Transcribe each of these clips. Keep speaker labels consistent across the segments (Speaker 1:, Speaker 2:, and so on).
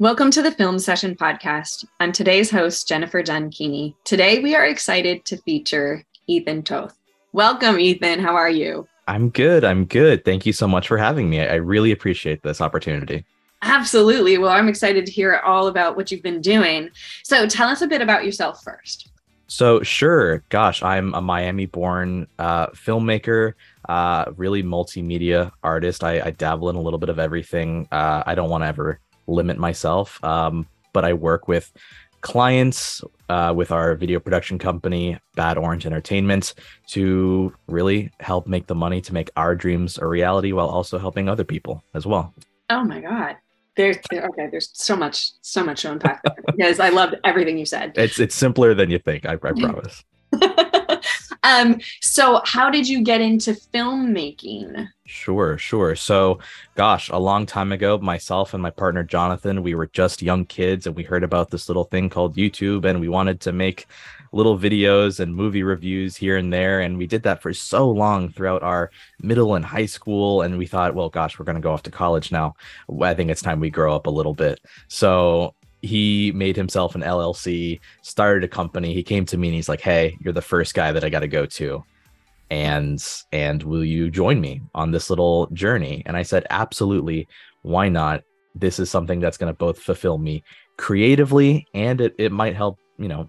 Speaker 1: Welcome to the Film Session Podcast. I'm today's host, Jennifer Keeney. Today, we are excited to feature Ethan Toth. Welcome, Ethan. How are you?
Speaker 2: I'm good. I'm good. Thank you so much for having me. I really appreciate this opportunity.
Speaker 1: Absolutely. Well, I'm excited to hear all about what you've been doing. So, tell us a bit about yourself first.
Speaker 2: So, sure. Gosh, I'm a Miami born uh, filmmaker, uh, really multimedia artist. I, I, dabble in a little bit of everything. Uh, I don't want to ever limit myself, um, but I work with clients uh, with our video production company, Bad Orange Entertainment, to really help make the money to make our dreams a reality while also helping other people as well.
Speaker 1: Oh my God. There's okay. There's so much, so much to unpack because I loved everything you said.
Speaker 2: It's it's simpler than you think. I, I promise.
Speaker 1: Um, so how did you get into filmmaking?
Speaker 2: Sure, sure. So, gosh, a long time ago, myself and my partner Jonathan, we were just young kids and we heard about this little thing called YouTube and we wanted to make little videos and movie reviews here and there. And we did that for so long throughout our middle and high school. And we thought, well, gosh, we're going to go off to college now. I think it's time we grow up a little bit. So he made himself an LLC, started a company. He came to me and he's like, "Hey, you're the first guy that I got to go to." And and will you join me on this little journey? And I said, "Absolutely. Why not? This is something that's going to both fulfill me creatively and it it might help, you know,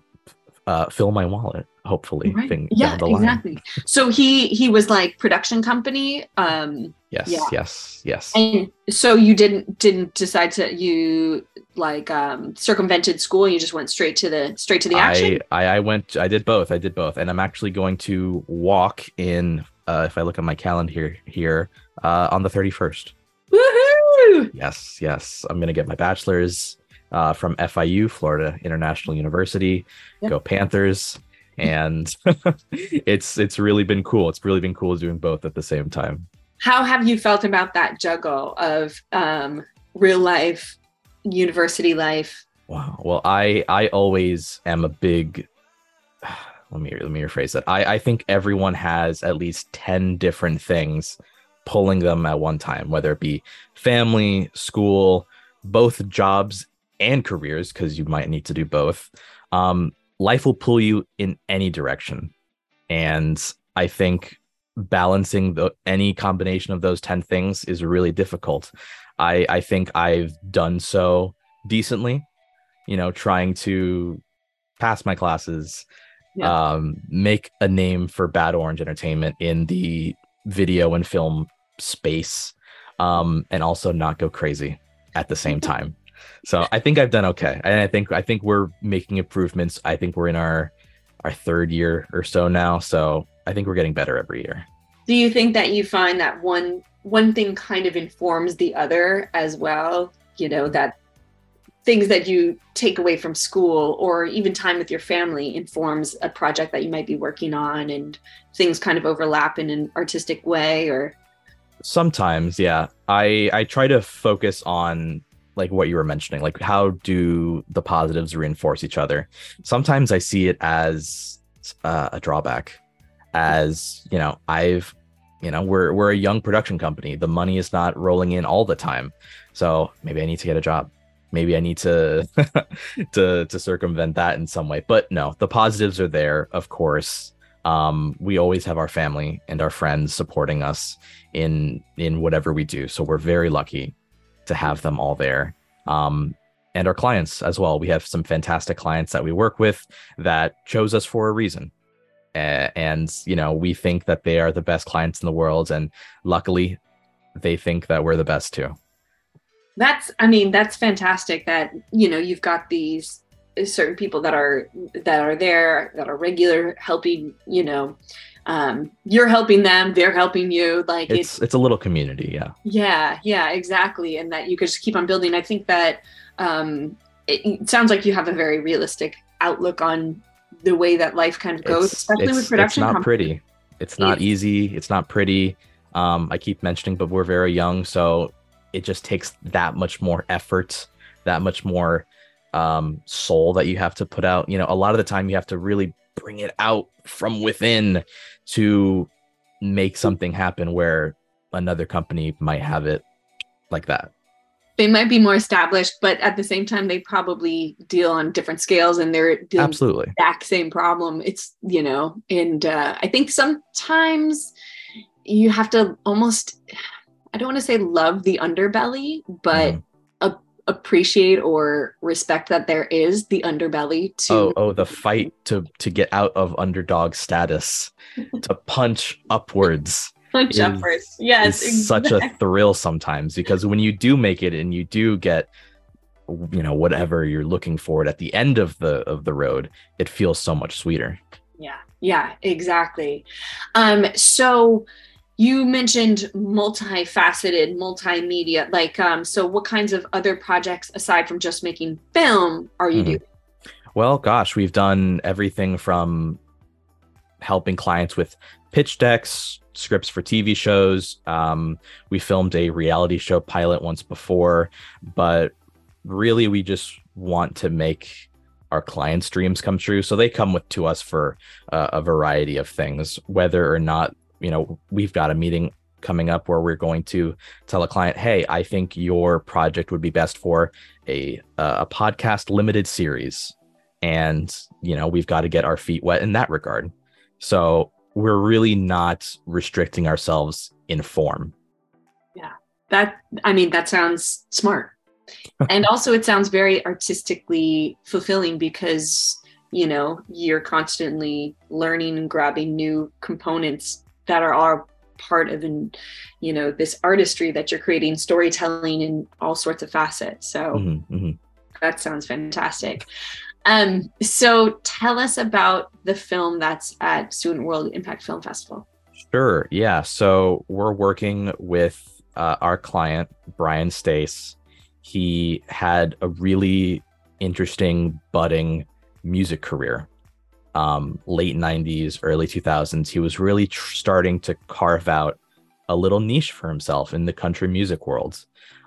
Speaker 2: uh, fill my wallet hopefully
Speaker 1: right. thing yeah exactly so he he was like production company um
Speaker 2: yes yeah. yes yes
Speaker 1: and so you didn't didn't decide to you like um circumvented school and you just went straight to the straight to the action
Speaker 2: I, I i went i did both i did both and i'm actually going to walk in uh if i look at my calendar here here uh on the 31st
Speaker 1: Woohoo!
Speaker 2: yes yes i'm gonna get my bachelor's uh, from FIU, Florida International University. Yep. Go Panthers! and it's it's really been cool. It's really been cool doing both at the same time.
Speaker 1: How have you felt about that juggle of um, real life, university life?
Speaker 2: Wow. Well, I I always am a big. Let me let me rephrase that. I I think everyone has at least ten different things pulling them at one time, whether it be family, school, both jobs and careers, because you might need to do both. Um, life will pull you in any direction. And I think balancing the, any combination of those 10 things is really difficult. I, I think I've done so decently, you know, trying to pass my classes, yeah. um, make a name for Bad Orange Entertainment in the video and film space, um, and also not go crazy at the same time. So I think I've done okay. And I think I think we're making improvements. I think we're in our our third year or so now. So I think we're getting better every year.
Speaker 1: Do you think that you find that one one thing kind of informs the other as well? You know, that things that you take away from school or even time with your family informs a project that you might be working on and things kind of overlap in an artistic way or
Speaker 2: sometimes yeah i i try to focus on like what you were mentioning like how do the positives reinforce each other sometimes i see it as uh, a drawback as you know i've you know we're we're a young production company the money is not rolling in all the time so maybe i need to get a job maybe i need to to to circumvent that in some way but no the positives are there of course um, we always have our family and our friends supporting us in in whatever we do so we're very lucky to have them all there. Um, and our clients as well. We have some fantastic clients that we work with that chose us for a reason. Uh, and, you know, we think that they are the best clients in the world. And luckily, they think that we're the best too.
Speaker 1: That's, I mean, that's fantastic that, you know, you've got these certain people that are that are there that are regular helping you know um, you're helping them they're helping you like
Speaker 2: it's, it's, it's a little community yeah
Speaker 1: yeah yeah exactly and that you could just keep on building i think that um, it, it, sounds like you have a very realistic outlook on the way that life kind of goes it's, especially
Speaker 2: it's,
Speaker 1: with production
Speaker 2: it's not companies. pretty. It's not easy. It's not pretty. Um, i keep mentioning but we're very young so it just takes that much more effort that much more um, soul that you have to put out. You know a lot of the time you have to really bring it out from within to make something happen where another company might have it like that.
Speaker 1: They might be more established, but at the same time, they probably deal on different scales and they're dealing
Speaker 2: Absolutely.
Speaker 1: with the exact same problem. It's, you know, and uh, I think sometimes you have to almost, I don't want to say love the underbelly, but
Speaker 2: Mhm.
Speaker 1: a- appreciate or respect that there is the underbelly to
Speaker 2: Oh, oh, the fight to to get out of underdog status, to punch upwards.
Speaker 1: Uppers. Yes,
Speaker 2: is such a thrill sometimes because when you do make it and you do get you know whatever you're looking for at the end of the of the road it feels so much sweeter
Speaker 1: Yeah, yeah, exactly. Um, so you mentioned multifaceted, multimedia. Like, um, so what kinds of other projects aside from just making film are you
Speaker 2: Mhm.
Speaker 1: doing?
Speaker 2: well gosh we've done everything from helping clients with pitch decks scripts for tv shows. Um, we filmed a reality show pilot once before but really we just want to make our clients dreams come true. So they come with to us for uh, a variety of things whether or not you know we've got a meeting coming up where we're going to tell a client hey i think your project would be best for a a podcast limited series. And you know we've got to get our feet wet in that regard. So we're really not restricting ourselves in form Yeah.
Speaker 1: That, I mean, that sounds smart. and also, it sounds very artistically fulfilling because, you know, you're constantly learning and grabbing new components that are all part of, an, you know, this artistry that you're creating, storytelling in all sorts of facets. So,
Speaker 2: Mhm, mhm.
Speaker 1: That sounds fantastic. Um, so tell us about the film that's at Student World Impact Film Festival.
Speaker 2: Sure. Yeah. So we're working with uh, our client, Brian Stace. He had a really interesting budding music career. Um, late 90s, early 2000s. He was really tr- starting to carve out a little niche for himself in the country music world.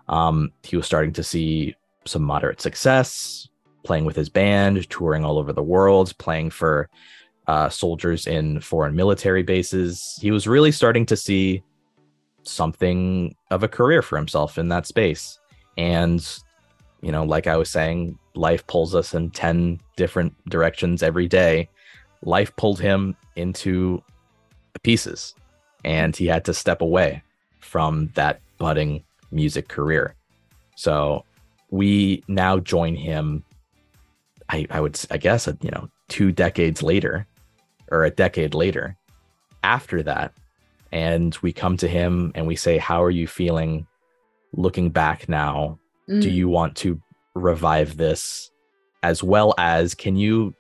Speaker 2: Um, he was starting to see some moderate success, playing with his band, touring all over the world, playing for uh, soldiers in foreign military bases. He was really starting to see something of a career for himself in that space. And, you know, like I was saying, life pulls us in 10 different directions every day. Life pulled him into pieces, and he had to step away from that budding music career. So we now join him. I, I would, I guess, uh, you know, two decades later, or a decade later, after that, and we come to him and we say, "How are you feeling? Looking back now, do
Speaker 1: Mm.
Speaker 2: you want to revive this as well as can you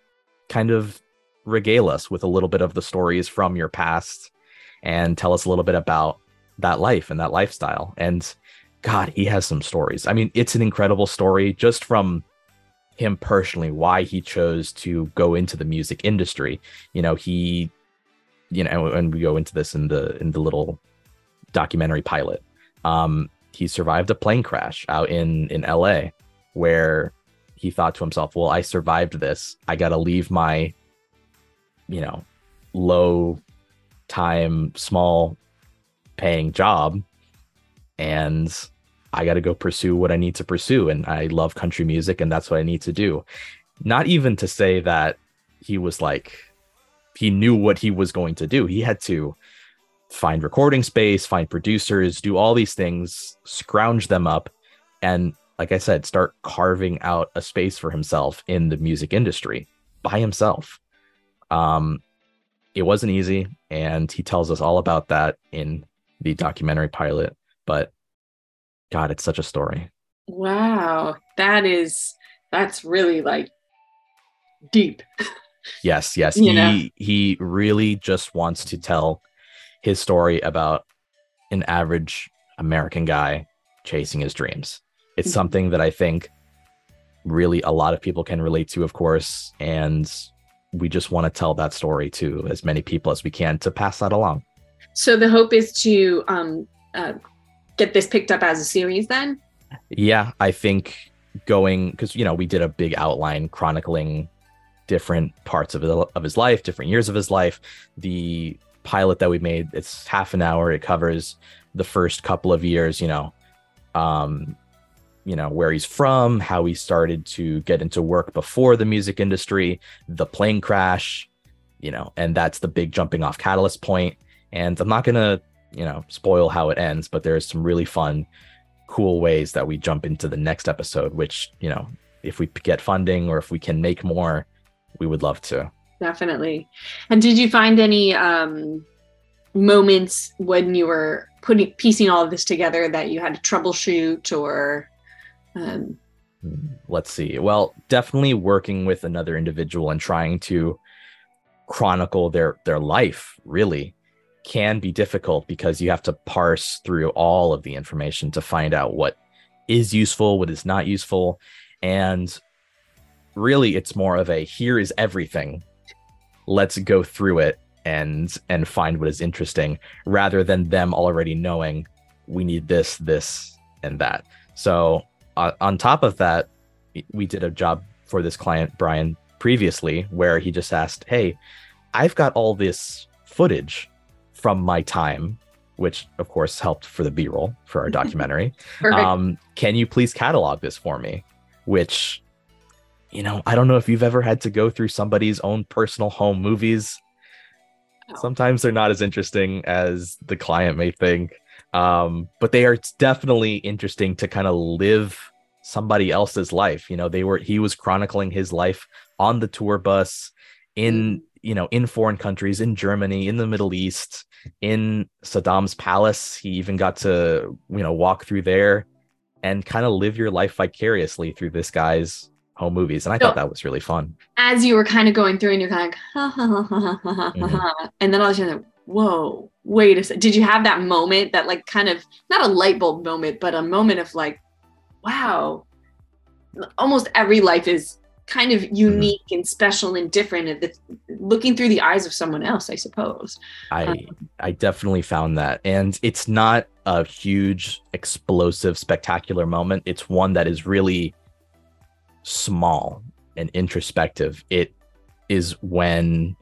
Speaker 2: kind of regale us with a little bit of the stories from your past and tell us a little bit about that life and that lifestyle and god he has some stories i mean it's an incredible story just from him personally why he chose to go into the music industry you know he you know and we go into this in the in the little documentary pilot um he survived a plane crash out in in LA where he thought to himself, "Well, I survived this. I got to leave my you know, low time small paying job and I got to go pursue what I need to pursue and I love country music and that's what I need to do." Not even to say that he was like he knew what he was going to do. He had to find recording space, find producers, do all these things, scrounge them up, and like I said, start carving out a space for himself in the music industry by himself. Um, it wasn't easy, and he tells us all about that in the documentary pilot. But God, it's such a story.
Speaker 1: Wow, that is that's really like deep.
Speaker 2: Yes, yes.
Speaker 1: You
Speaker 2: he
Speaker 1: know?
Speaker 2: he really just wants to tell his story about an average American guy chasing his dreams. It's
Speaker 1: Mhm.
Speaker 2: something that I think really a lot of people can relate to, of course, and we just want to tell that story to as many people as we can to pass that along.
Speaker 1: So the hope is to um, uh, get this picked up as a series. Then,
Speaker 2: Yeah, I think going because you know we did a big outline chronicling different parts of his, of his life, different years of his life. The pilot that we made, it's half an hour. It covers the first couple of years, you know, um, you know, where he's from, how he started to get into work before the music industry, the plane crash, you know, and that's the big jumping off catalyst point. And I'm not to, you know, spoil how it ends, but there's some really fun, cool ways that we jump into the next episode, which, you know, if we get funding or if we can make more, we would love to.
Speaker 1: Definitely. And did you find any um, moments when you were putting piecing all of this together that you had to troubleshoot or um...
Speaker 2: let's see well definitely working with another individual and trying to chronicle their their life really can be difficult because you have to parse through all of the information to find out what is useful what is not useful. And really it's more of a here is everything. Let's go through it and and find what is interesting rather than them already knowing we need this this and that. So uh, on top of that we did a job for this client brian previously where he just asked hey i've got all this footage from my time which of course helped for the b-roll for our documentary um, can you please catalog this for me which you know i don't know if you've ever had to go through somebody's own personal home movies Sometimes they're not as interesting as the client may think. Um, but they are definitely interesting to kind of live somebody else's life. You know, they were he was chronicling his life on the tour bus in, mm. You know, in foreign countries, in Germany, in the Middle East, in Saddam's palace. He even got to, you know, walk through there and kind of live your life vicariously through this guy's home movies. And I so, thought that was really fun.
Speaker 1: As you were kind of going through and you're kind of like, ha, ha, ha, ha, ha, mm-hmm. and then all of a sudden, whoa, wait a second. Did you have that moment that like kind of not a light bulb moment, but a moment of like, wow, almost every life is kind of mm-hmm. unique mm-hmm. and special and different and looking through the eyes of someone else i suppose
Speaker 2: i um, i definitely found that and it's not a huge explosive spectacular moment it's one that is really small and introspective. It is when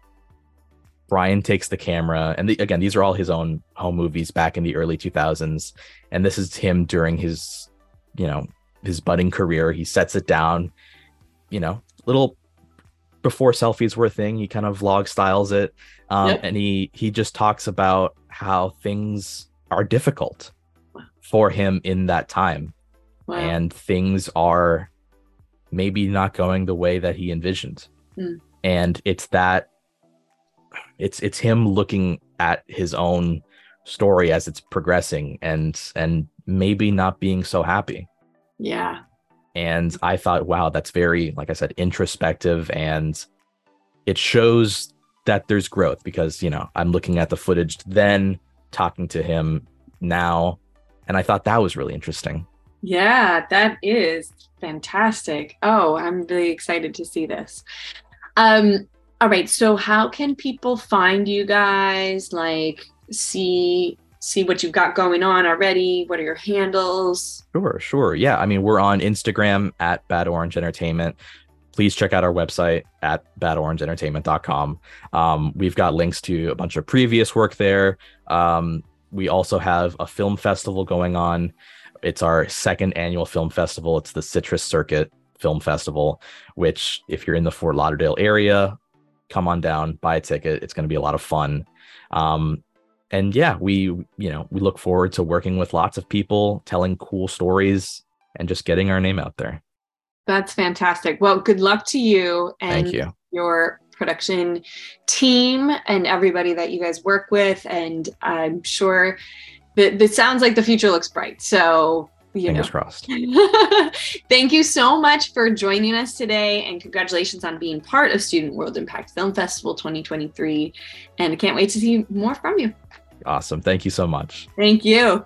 Speaker 2: Brian takes the camera, and the, again, these are all his own home movies back in the early 2000s. And this is him during his, you know, his budding career. He sets it down, you know, little before selfies were a thing. He kind of vlog styles it, um, yep. and he he just talks about how things are difficult for him in that time, wow. and things are maybe not going the way that he envisioned. Mm. And it's that it's it's him looking at his own story as it's progressing and and maybe not being so happy.
Speaker 1: Yeah.
Speaker 2: And I thought, wow, that's very, like I said, introspective and it shows that there's growth because, you know, I'm looking at the footage then, talking to him now. And I thought that was really interesting.
Speaker 1: Yeah, that is fantastic. Oh, I'm really excited to see this. Um, all right, so how can people find you guys? Like, see see what you've got going on already. What are your handles?
Speaker 2: Sure, sure. Yeah, I mean, we're on Instagram at Bad Orange Entertainment. Please check out our website at badorangeentertainment.com. Um, we've got links to a bunch of previous work there. Um, we also have a film festival going on it's our second annual film festival. It's the Citrus Circuit Film Festival, which, if you're in the Fort Lauderdale area, come on down, buy a ticket. It's going to be a lot of fun. Um, and yeah, we, you know, we look forward to working with lots of people, telling cool stories, and just getting our name out there.
Speaker 1: That's fantastic. Well, good luck to you and
Speaker 2: Thank you.
Speaker 1: your production team and everybody that you guys work with. And I'm sure that it sounds like the future looks bright. So you
Speaker 2: Fingers
Speaker 1: know.
Speaker 2: crossed.
Speaker 1: Thank you so much for joining us today, and congratulations on being part of Student World Impact Film Festival 2023. And I can't wait to see more from you.
Speaker 2: Awesome. Thank you so much.
Speaker 1: Thank you.